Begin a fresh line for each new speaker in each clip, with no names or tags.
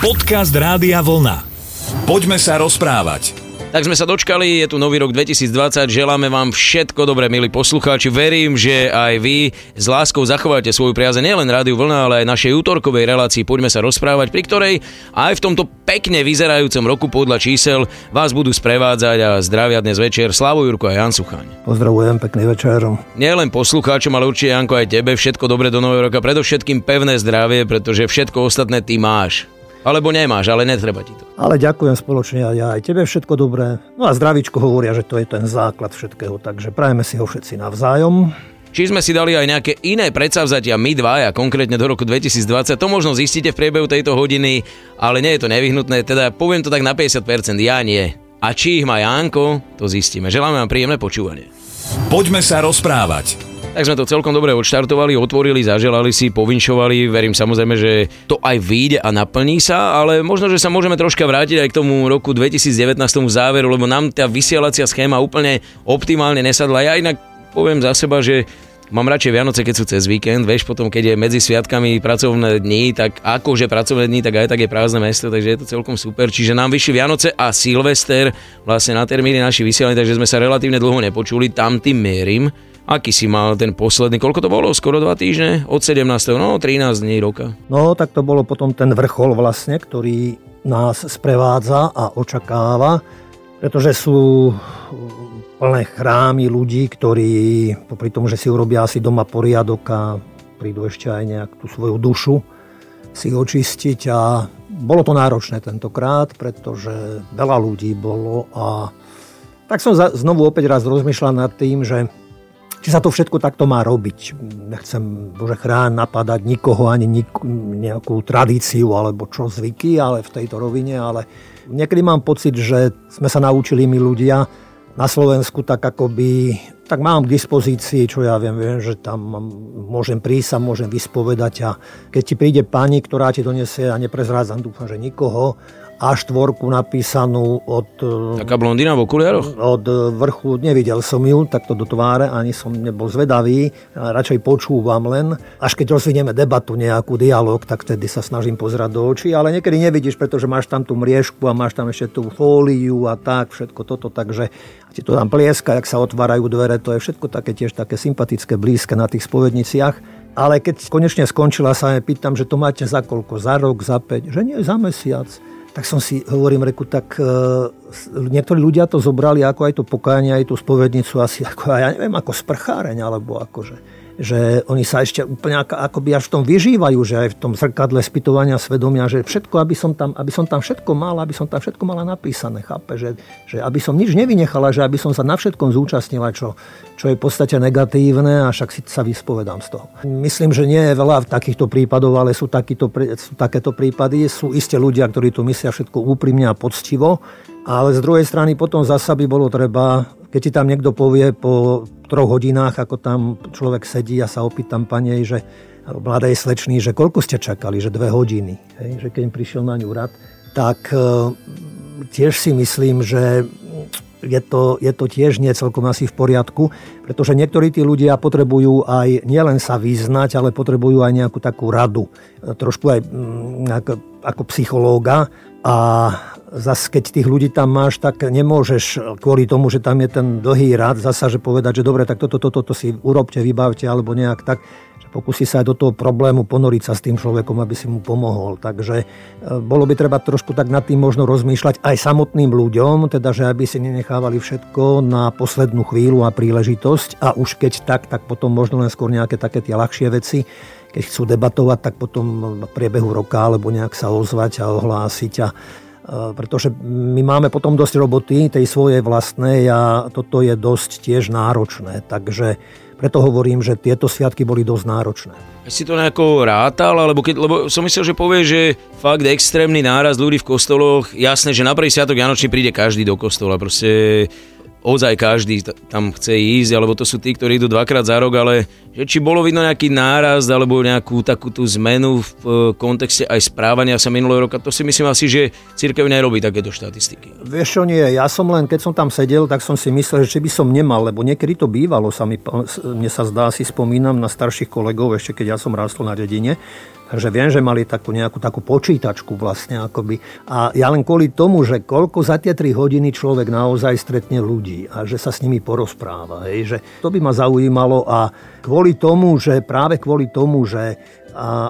Podcast Rádia Vlna. Poďme sa rozprávať.
Tak sme sa dočkali, je tu nový rok 2020, želáme vám všetko dobré, milí poslucháči. Verím, že aj vy s láskou zachováte svoju priaze nielen Rádiu Vlna, ale aj našej útorkovej relácii Poďme sa rozprávať, pri ktorej aj v tomto pekne vyzerajúcom roku podľa čísel vás budú sprevádzať a zdravia dnes večer Slavo Jurko a Jan Suchaň.
Pozdravujem, pekný večer.
Nielen poslucháčom, ale určite Janko aj tebe všetko dobré do nového roka, predovšetkým pevné zdravie, pretože všetko ostatné ty máš. Alebo nemáš, ale netreba ti to.
Ale ďakujem spoločne a ja aj tebe všetko dobré. No a zdravíčko hovoria, že to je ten základ všetkého, takže prajeme si ho všetci navzájom.
Či sme si dali aj nejaké iné predsavzatia my dva, a konkrétne do roku 2020, to možno zistíte v priebehu tejto hodiny, ale nie je to nevyhnutné, teda poviem to tak na 50%, ja nie. A či ich má Janko, to zistíme. Želáme vám príjemné počúvanie.
Poďme sa rozprávať.
Tak sme to celkom dobre odštartovali, otvorili, zaželali si, povinšovali. Verím samozrejme, že to aj vyjde a naplní sa, ale možno, že sa môžeme troška vrátiť aj k tomu roku 2019 záveru, lebo nám tá vysielacia schéma úplne optimálne nesadla. Ja inak poviem za seba, že Mám radšej Vianoce, keď sú cez víkend, vieš, potom keď je medzi sviatkami pracovné dni, tak akože pracovné dni, tak aj tak je prázdne mesto, takže je to celkom super. Čiže nám vyšli Vianoce a Silvester vlastne na termíny naši vysielaní, takže sme sa relatívne dlho nepočuli, tam tým mierim. Aký si mal ten posledný, koľko to bolo? Skoro dva týždne? Od 17. no 13 dní roka.
No tak to bolo potom ten vrchol vlastne, ktorý nás sprevádza a očakáva, pretože sú plné chrámy ľudí, ktorí popri tom, že si urobia asi doma poriadok a prídu ešte aj nejak tú svoju dušu si očistiť a bolo to náročné tentokrát, pretože veľa ľudí bolo a tak som znovu opäť raz rozmýšľal nad tým, že či sa to všetko takto má robiť. Nechcem, bože chrán, napadať nikoho, ani nik, nejakú tradíciu alebo čo zvyky, ale v tejto rovine, ale niekedy mám pocit, že sme sa naučili my ľudia na Slovensku tak akoby, tak mám k dispozícii, čo ja viem, viem, že tam môžem prísť a môžem vyspovedať a keď ti príde pani, ktorá ti donesie a neprezrádzam, dúfam, že nikoho, a4 napísanú od...
Taká blondína v okuliaroch?
Od vrchu, nevidel som ju takto do tváre, ani som nebol zvedavý, radšej počúvam len. Až keď rozvinieme debatu, nejakú dialog, tak vtedy sa snažím pozerať do očí, ale niekedy nevidíš, pretože máš tam tú mriežku a máš tam ešte tú fóliu a tak, všetko toto, takže ti to tam plieska, jak sa otvárajú dvere, to je všetko také tiež také sympatické, blízke na tých spovedniciach. Ale keď konečne skončila, sa ja pýtam, že to máte za koľko? Za rok, za 5? Že nie, za mesiac tak som si, hovorím, reku, tak e, niektorí ľudia to zobrali ako aj to pokájanie, aj tú spovednicu asi ako, ja neviem, ako sprcháreň, alebo akože že oni sa ešte úplne ako, akoby až v tom vyžívajú, že aj v tom zrkadle spytovania svedomia, že všetko, aby som tam, aby som tam všetko mal, aby som tam všetko mala napísané, chápe, že, že aby som nič nevynechala, že aby som sa na všetkom zúčastnila, čo, čo je v podstate negatívne a však si sa vyspovedám z toho. Myslím, že nie je veľa takýchto prípadov, ale sú, takýto, sú takéto prípady. Sú isté ľudia, ktorí to myslia všetko úprimne a poctivo, ale z druhej strany potom zasa by bolo treba keď ti tam niekto povie po troch hodinách, ako tam človek sedí a sa opýtam panej, že mladej slečný, že koľko ste čakali, že dve hodiny, hej, že keď prišiel na ňu rad, tak e, tiež si myslím, že je to, je to tiež nie celkom asi v poriadku, pretože niektorí tí ľudia potrebujú aj nielen sa vyznať, ale potrebujú aj nejakú takú radu. Trošku aj mm, ako, ako psychológa a zase keď tých ľudí tam máš, tak nemôžeš kvôli tomu, že tam je ten dlhý rad, zasa, že povedať, že dobre, tak toto, toto, toto si urobte, vybavte, alebo nejak tak, že pokusí sa aj do toho problému ponoriť sa s tým človekom, aby si mu pomohol. Takže e, bolo by treba trošku tak nad tým možno rozmýšľať aj samotným ľuďom, teda, že aby si nenechávali všetko na poslednú chvíľu a príležitosť a už keď tak, tak potom možno len skôr nejaké také tie ľahšie veci keď chcú debatovať, tak potom v priebehu roka alebo nejak sa ozvať a ohlásiť a pretože my máme potom dosť roboty tej svojej vlastnej a toto je dosť tiež náročné. Takže preto hovorím, že tieto sviatky boli dosť náročné.
Si to nejako rátal, alebo keď, lebo som myslel, že povie, že fakt extrémny náraz ľudí v kostoloch, jasné, že na prvý sviatok Vianočný príde každý do kostola, proste ozaj každý tam chce ísť, alebo to sú tí, ktorí idú dvakrát za rok, ale že či bolo vidno nejaký náraz alebo nejakú takú tú zmenu v kontexte aj správania sa minulého roka, to si myslím asi, že církev nerobí takéto štatistiky.
Vieš čo nie, ja som len, keď som tam sedel, tak som si myslel, že či by som nemal, lebo niekedy to bývalo, sa mi, mne sa zdá, si spomínam na starších kolegov, ešte keď ja som rástol na dedine, Takže viem, že mali takú nejakú takú počítačku vlastne akoby. A ja len kvôli tomu, že koľko za tie 3 hodiny človek naozaj stretne ľudí a že sa s nimi porozpráva. Hej, že to by ma zaujímalo a kvôli tomu, že práve kvôli tomu, že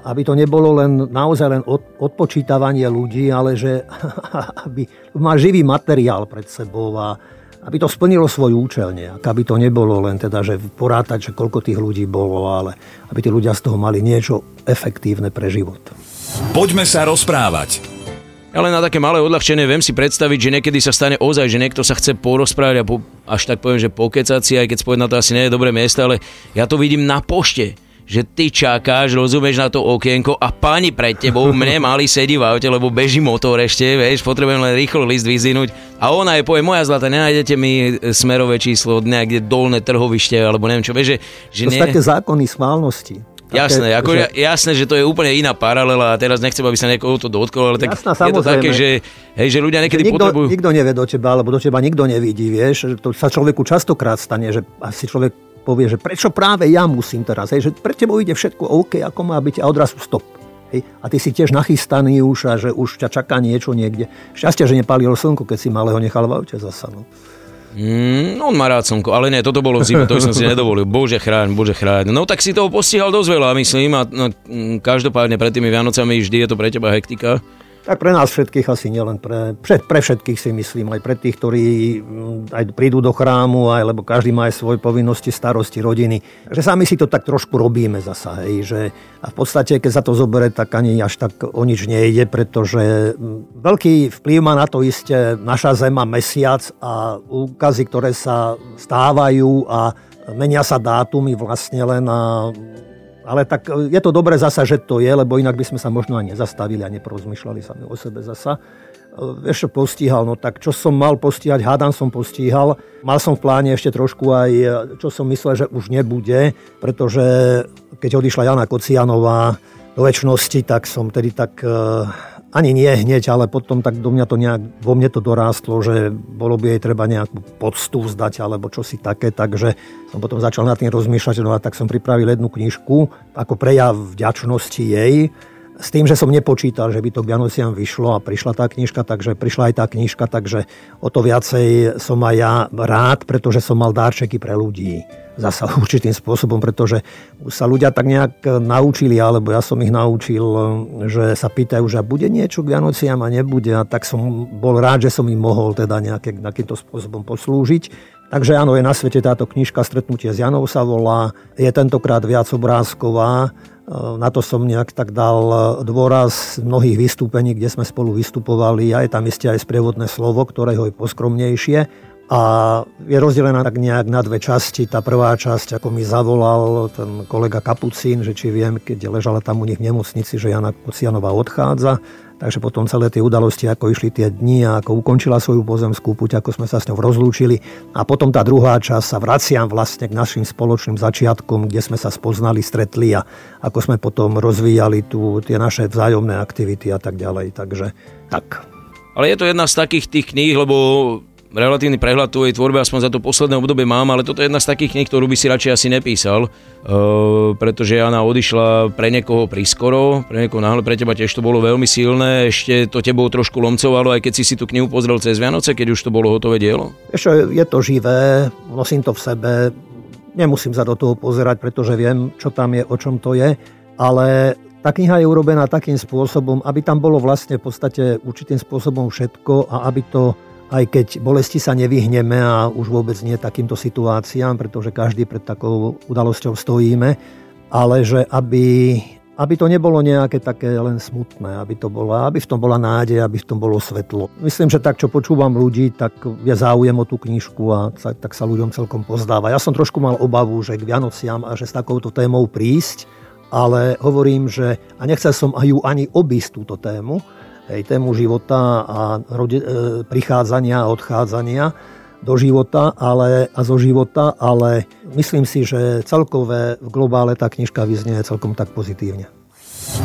aby to nebolo len naozaj len od, odpočítavanie ľudí, ale že aby má živý materiál pred sebou a aby to splnilo svoj účel nejak, aby to nebolo len teda, že porátať, že koľko tých ľudí bolo, ale aby tí ľudia z toho mali niečo efektívne pre život.
Poďme sa rozprávať.
Ale na také malé odľahčenie viem si predstaviť, že niekedy sa stane ozaj, že niekto sa chce porozprávať a po, až tak poviem, že pokecať si, aj keď spovedať na to asi nie je dobré miesto, ale ja to vidím na pošte že ty čakáš, rozumieš na to okienko a pani pred tebou, mne mali sedí v aute, lebo beží motor ešte, vieš, potrebujem len rýchlo list vyzinúť a ona je povie, moja zlata, nenájdete mi smerové číslo nejaké dolné trhovište, alebo neviem čo, vieš, že, že
to nie... sú také zákony schválnosti.
Jasné, ako, že... jasné, že to je úplne iná paralela a teraz nechcem, aby sa niekoho to dotklo, ale tak
Jasná,
je to také, že, hej, že ľudia niekedy
nikto,
potrebujú...
Nikto nevie do teba, alebo do teba nikto nevidí, vieš. To sa človeku častokrát stane, že asi človek povie, že prečo práve ja musím teraz, hej, že pre tebou ide všetko OK, ako má byť a odrazu stop. Hej. A ty si tiež nachystaný už a že už ťa čaká niečo niekde. Šťastie, že nepálilo slnko, keď si malého nechal v aute zasa. No.
Mm, on má rád slnko, ale nie, toto bolo v zime, to som si nedovolil. Bože chráň, bože chráň. No tak si toho postihal dosť veľa, myslím, a no, každopádne pred tými Vianocami vždy je to pre teba hektika.
Tak pre nás všetkých asi nielen pre, pre, pre všetkých si myslím, aj pre tých, ktorí mm, aj prídu do chrámu, aj, lebo každý má aj svoje povinnosti, starosti, rodiny. Že sami si to tak trošku robíme zasa, hej, že a v podstate, keď sa to zoberie, tak ani až tak o nič nejde, pretože mm, veľký vplyv má na to isté naša Zema, mesiac a úkazy, ktoré sa stávajú a menia sa dátumy vlastne len na ale tak e, je to dobré zasa, že to je, lebo inak by sme sa možno aj nezastavili a neporozmýšľali sami o sebe zasa. E, čo postíhal, no tak čo som mal postíhať, hádam som postíhal. Mal som v pláne ešte trošku aj, e, čo som myslel, že už nebude, pretože keď odišla Jana Kocianová do väčšnosti, tak som tedy tak ani nie hneď, ale potom tak do mňa to nejak, vo mne to dorástlo, že bolo by jej treba nejakú poctu vzdať alebo čosi také, takže som potom začal nad tým rozmýšľať, no a tak som pripravil jednu knižku ako prejav vďačnosti jej, s tým, že som nepočítal, že by to k Vianociam vyšlo a prišla tá knižka, takže prišla aj tá knižka, takže o to viacej som aj ja rád, pretože som mal dárčeky pre ľudí. Zasa určitým spôsobom, pretože sa ľudia tak nejak naučili, alebo ja som ich naučil, že sa pýtajú, že bude niečo k Vianociam a nebude? A tak som bol rád, že som im mohol teda nejaké, takýmto spôsobom poslúžiť. Takže áno, je na svete táto knižka Stretnutie s Janou sa volá, je tentokrát viac obrázková, na to som nejak tak dal dôraz mnohých vystúpení, kde sme spolu vystupovali a je tam isté aj sprievodné slovo, ktoré je poskromnejšie a je rozdelená tak nejak na dve časti. Tá prvá časť, ako mi zavolal ten kolega Kapucín, že či viem, keď ležala tam u nich v nemocnici, že Jana Kocianová odchádza. Takže potom celé tie udalosti, ako išli tie dni a ako ukončila svoju pozemskú puť, ako sme sa s ňou rozlúčili. A potom tá druhá časť sa vraciam vlastne k našim spoločným začiatkom, kde sme sa spoznali, stretli a ako sme potom rozvíjali tu tie naše vzájomné aktivity a tak ďalej. Takže tak.
Ale je to jedna z takých tých kníh, lebo relatívny prehľad tvojej tvorbe, aspoň za to posledné obdobie mám, ale toto je jedna z takých kníh, ktorú by si radšej asi nepísal, uh, pretože Jana odišla pre niekoho prískoro, pre niekoho náhle, pre teba tiež to bolo veľmi silné, ešte to tebou trošku lomcovalo, aj keď si si tú knihu pozrel cez Vianoce, keď už to bolo hotové dielo?
Ešte je to živé, nosím to v sebe, nemusím sa do toho pozerať, pretože viem, čo tam je, o čom to je, ale tá kniha je urobená takým spôsobom, aby tam bolo vlastne v podstate určitým spôsobom všetko a aby to aj keď bolesti sa nevyhneme a už vôbec nie takýmto situáciám, pretože každý pred takou udalosťou stojíme, ale že aby, aby to nebolo nejaké také len smutné, aby to bolo, aby v tom bola nádej, aby v tom bolo svetlo. Myslím, že tak, čo počúvam ľudí, tak je záujem o tú knižku a tak sa ľuďom celkom pozdáva. Ja som trošku mal obavu, že k Vianociam a že s takouto témou prísť, ale hovorím, že a nechcel som aj ju ani obísť túto tému, hej, tému života a rode, e, prichádzania a odchádzania, do života ale, a zo života, ale myslím si, že celkové v globále tá knižka vyznie celkom tak pozitívne.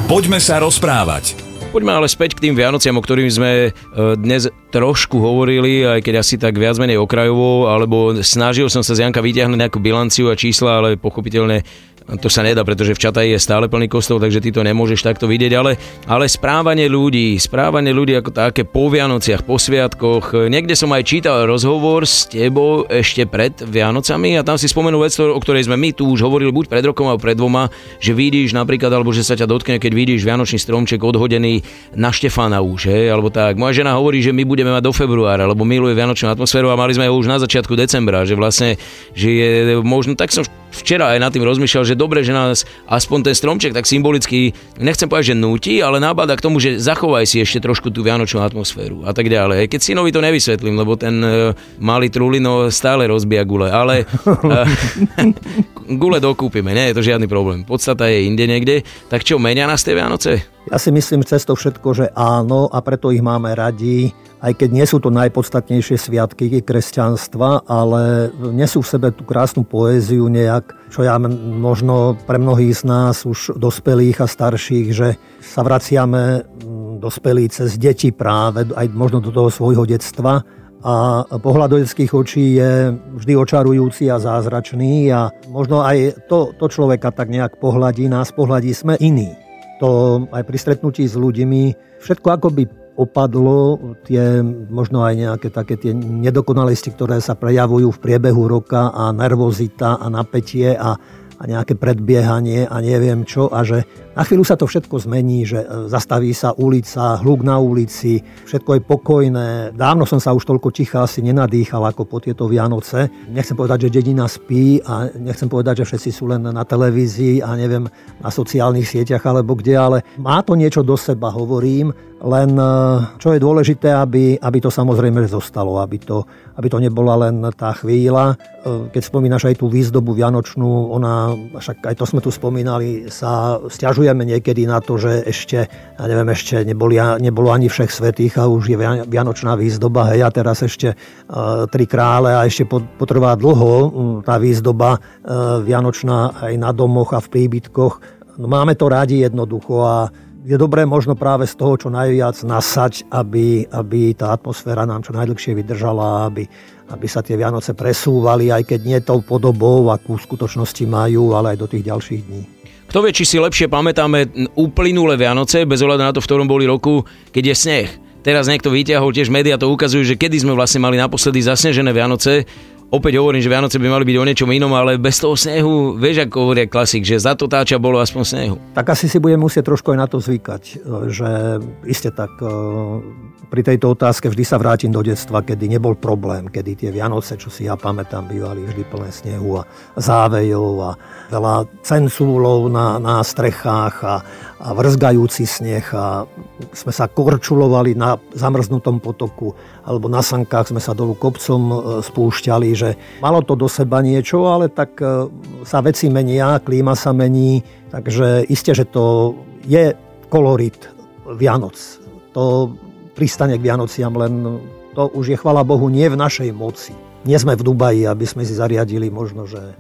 Poďme sa rozprávať.
Poďme ale späť k tým Vianociam, o ktorým sme e, dnes trošku hovorili, aj keď asi tak viac menej okrajovo, alebo snažil som sa z Janka vyťahnuť nejakú bilanciu a čísla, ale pochopiteľne to sa nedá, pretože v Čataji je stále plný kostol, takže ty to nemôžeš takto vidieť, ale, ale správanie ľudí, správanie ľudí ako také po Vianociach, po sviatkoch. Niekde som aj čítal rozhovor s tebou ešte pred Vianocami a tam si spomenul vec, o ktorej sme my tu už hovorili buď pred rokom alebo pred dvoma, že vidíš napríklad, alebo že sa ťa dotkne, keď vidíš Vianočný stromček odhodený na Štefána už, hej, alebo tak. Moja žena hovorí, že my budeme mať do februára, lebo miluje Vianočnú atmosféru a mali sme ho už na začiatku decembra, že vlastne, že je možno, tak som včera aj nad tým rozmýšľal, že dobre, že nás aspoň ten stromček tak symbolicky, nechcem povedať, že nutí, ale nabáda k tomu, že zachovaj si ešte trošku tú vianočnú atmosféru a tak ďalej. Keď synovi to nevysvetlím, lebo ten uh, malý trulino stále rozbíja gule, ale uh, gule dokúpime, nie je to žiadny problém. Podstata je inde niekde. Tak čo, menia nás tie Vianoce?
Ja si myslím cez to všetko, že áno a preto ich máme radi aj keď nie sú to najpodstatnejšie sviatky kresťanstva, ale nesú v sebe tú krásnu poéziu nejak, čo ja možno pre mnohých z nás už dospelých a starších, že sa vraciame dospelí cez deti práve, aj možno do toho svojho detstva a pohľad do detských očí je vždy očarujúci a zázračný a možno aj to, to človeka tak nejak pohľadí, nás pohľadí, sme iní. To aj pri stretnutí s ľuďmi, všetko akoby opadlo, tie možno aj nejaké také tie nedokonalosti, ktoré sa prejavujú v priebehu roka a nervozita a napätie a a nejaké predbiehanie a neviem čo a že na chvíľu sa to všetko zmení, že e, zastaví sa ulica, hluk na ulici, všetko je pokojné. Dávno som sa už toľko ticha asi nenadýchal ako po tieto Vianoce. Nechcem povedať, že dedina spí a nechcem povedať, že všetci sú len na televízii a neviem na sociálnych sieťach alebo kde, ale má to niečo do seba, hovorím, len e, čo je dôležité, aby, aby to samozrejme zostalo, aby to, aby to nebola len tá chvíľa. E, keď spomínaš aj tú výzdobu vianočnú, ona, však aj to sme tu spomínali, sa stiažujeme niekedy na to, že ešte, ja neviem, ešte neboli, nebolo ani všech svetých a už je vianočná výzdoba, hej, a teraz ešte uh, tri krále a ešte potrvá dlho tá výzdoba uh, vianočná aj na domoch a v príbytkoch. No, máme to rádi jednoducho a je dobré možno práve z toho, čo najviac nasať, aby, aby tá atmosféra nám čo najdlhšie vydržala, aby, aby sa tie Vianoce presúvali, aj keď nie tou podobou, akú v skutočnosti majú, ale aj do tých ďalších dní.
Kto vie, či si lepšie pamätáme uplynulé Vianoce, bez ohľadu na to, v ktorom boli roku, keď je sneh. Teraz niekto vyťahol, tiež médiá to ukazujú, že kedy sme vlastne mali naposledy zasnežené Vianoce opäť hovorím, že Vianoce by mali byť o niečom inom, ale bez toho snehu, vieš, ako hovoria klasik, že za to táča bolo aspoň snehu.
Tak asi si budem musieť trošku aj na to zvykať, že iste tak e, pri tejto otázke vždy sa vrátim do detstva, kedy nebol problém, kedy tie Vianoce, čo si ja pamätám, bývali vždy plné snehu a závejov a veľa cencúlov na, na strechách a, a vrzgajúci sneh a sme sa korčulovali na zamrznutom potoku alebo na sankách sme sa dolu kopcom e, spúšťali, že malo to do seba niečo, ale tak e, sa veci menia, klíma sa mení, takže iste, že to je kolorit Vianoc. To pristane k Vianociam, len to už je, chvala Bohu, nie v našej moci. Nie sme v Dubaji, aby sme si zariadili možno, že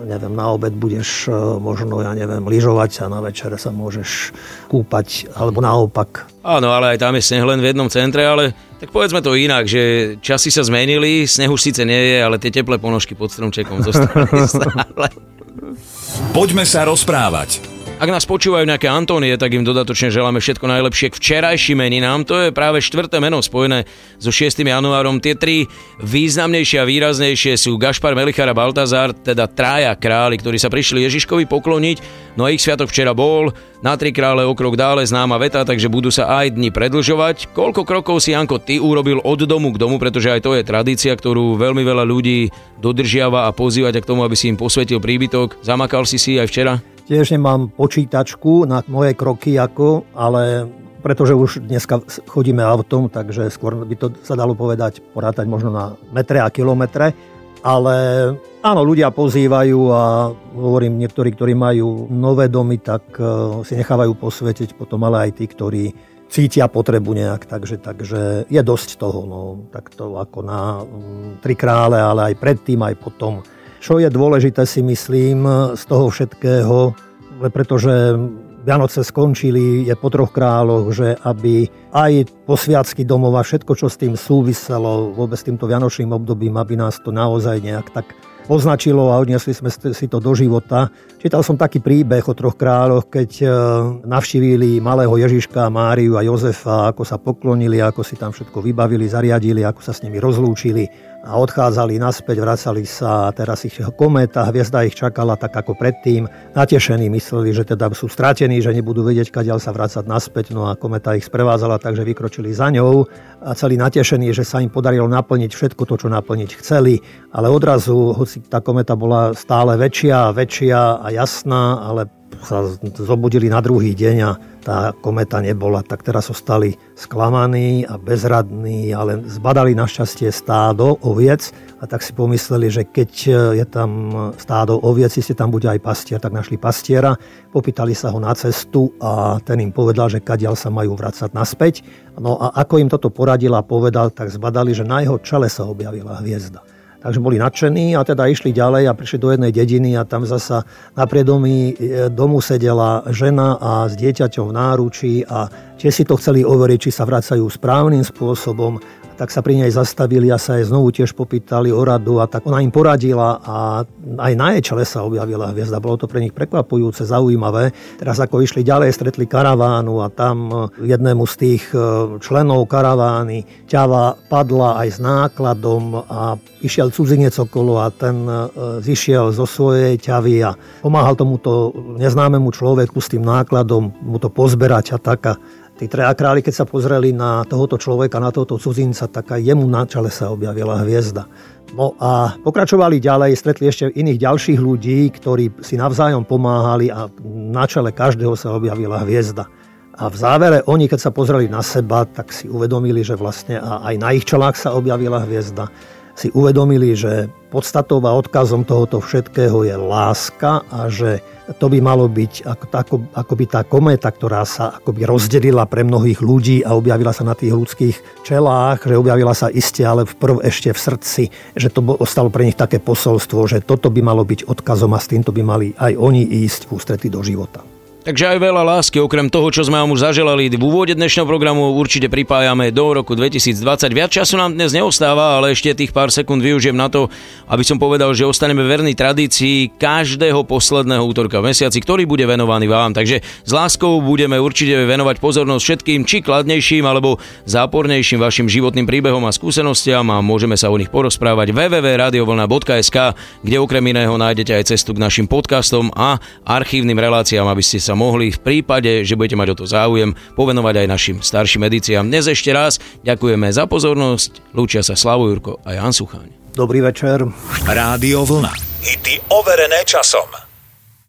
neviem, na obed budeš e, možno, ja neviem, lyžovať a na večer sa môžeš kúpať, alebo naopak.
Áno, ale aj tam je sneh len v jednom centre, ale tak povedzme to inak, že časy sa zmenili, sneh už síce nie je, ale tie teplé ponožky pod stromčekom zostali stále.
Poďme sa rozprávať.
Ak nás počúvajú nejaké Antónie, tak im dodatočne želáme všetko najlepšie k včerajším meninám. To je práve štvrté meno spojené so 6. januárom. Tie tri významnejšie a výraznejšie sú Gašpar, Melichar a Baltazar, teda traja králi, ktorí sa prišli Ježiškovi pokloniť. No a ich sviatok včera bol, na tri krále o krok dále známa veta, takže budú sa aj dni predlžovať. Koľko krokov si, Janko, ty urobil od domu k domu, pretože aj to je tradícia, ktorú veľmi veľa ľudí dodržiava a pozývať k tomu, aby si im posvetil príbytok. Zamakal si si aj včera?
Tiež nemám počítačku na moje kroky, ako, ale pretože už dneska chodíme autom, takže skôr by to sa dalo povedať, porátať možno na metre a kilometre. Ale áno, ľudia pozývajú a hovorím, niektorí, ktorí majú nové domy, tak e, si nechávajú posvetiť potom, ale aj tí, ktorí cítia potrebu nejak, takže, takže je dosť toho, no, takto ako na mm, tri krále, ale aj predtým, aj potom. Čo je dôležité si myslím z toho všetkého, pretože Vianoce skončili, je po troch kráľoch, že aby aj posviacky domov a všetko, čo s tým súviselo, vôbec s týmto vianočným obdobím, aby nás to naozaj nejak tak označilo a odnesli sme si to do života. Čítal som taký príbeh o troch kráľoch, keď e, navštívili malého Ježiška, Máriu a Jozefa, ako sa poklonili, ako si tam všetko vybavili, zariadili, ako sa s nimi rozlúčili a odchádzali naspäť, vracali sa a teraz ich kométa, hviezda ich čakala tak ako predtým. Natešení mysleli, že teda sú stratení, že nebudú vedieť, kadiaľ sa vrácať naspäť, no a kometa ich sprevádzala, takže vykročili za ňou. A celý natešení, že sa im podarilo naplniť všetko to, čo naplniť chceli, ale odrazu, hoci tá kometa bola stále väčšia a väčšia a jasná, ale sa zobudili na druhý deň a tá kometa nebola, tak teraz ostali sklamaní a bezradní, ale zbadali našťastie stádo oviec a tak si pomysleli, že keď je tam stádo oviec, ste tam bude aj pastier, tak našli pastiera, popýtali sa ho na cestu a ten im povedal, že kadiaľ sa majú vracať naspäť. No a ako im toto poradil a povedal, tak zbadali, že na jeho čele sa objavila hviezda. Takže boli nadšení a teda išli ďalej a prišli do jednej dediny a tam zasa na priedomí e, domu sedela žena a s dieťaťom v náručí a tie si to chceli overiť, či sa vracajú správnym spôsobom tak sa pri nej zastavili a sa jej znovu tiež popýtali o radu a tak ona im poradila a aj na jej čele sa objavila hviezda. Bolo to pre nich prekvapujúce, zaujímavé. Teraz ako išli ďalej, stretli karavánu a tam jednému z tých e, členov karavány ťava padla aj s nákladom a išiel cudzinec okolo a ten e, zišiel zo svojej ťavy a pomáhal tomuto neznámemu človeku s tým nákladom mu to pozberať a taká Tí traja králi, keď sa pozreli na tohoto človeka, na tohoto cudzinca, tak aj jemu na čele sa objavila hviezda. No a pokračovali ďalej, stretli ešte iných ďalších ľudí, ktorí si navzájom pomáhali a na čele každého sa objavila hviezda. A v závere oni, keď sa pozreli na seba, tak si uvedomili, že vlastne aj na ich čelách sa objavila hviezda si uvedomili, že podstatou a odkazom tohoto všetkého je láska a že to by malo byť ako, ako, ako by tá kométa, ktorá sa akoby rozdelila pre mnohých ľudí a objavila sa na tých ľudských čelách, že objavila sa iste, ale vprv ešte v srdci, že to ostalo pre nich také posolstvo, že toto by malo byť odkazom a s týmto by mali aj oni ísť v ústrety do života.
Takže aj veľa lásky, okrem toho, čo sme vám už zaželali v úvode dnešného programu, určite pripájame do roku 2020. Viac času nám dnes neostáva, ale ešte tých pár sekúnd využijem na to, aby som povedal, že ostaneme verní tradícii každého posledného útorka v mesiaci, ktorý bude venovaný vám. Takže s láskou budeme určite venovať pozornosť všetkým, či kladnejším alebo zápornejším vašim životným príbehom a skúsenostiam a môžeme sa o nich porozprávať www.radiovlna.sk, kde okrem iného nájdete aj cestu k našim podcastom a archívnym reláciám, aby ste sa sa mohli v prípade, že budete mať o to záujem, povenovať aj našim starším edíciám. Dnes ešte raz ďakujeme za pozornosť. Lúčia sa Slavo Jurko a Jan Sucháň.
Dobrý večer.
Rádio Vlna. Hity overené časom.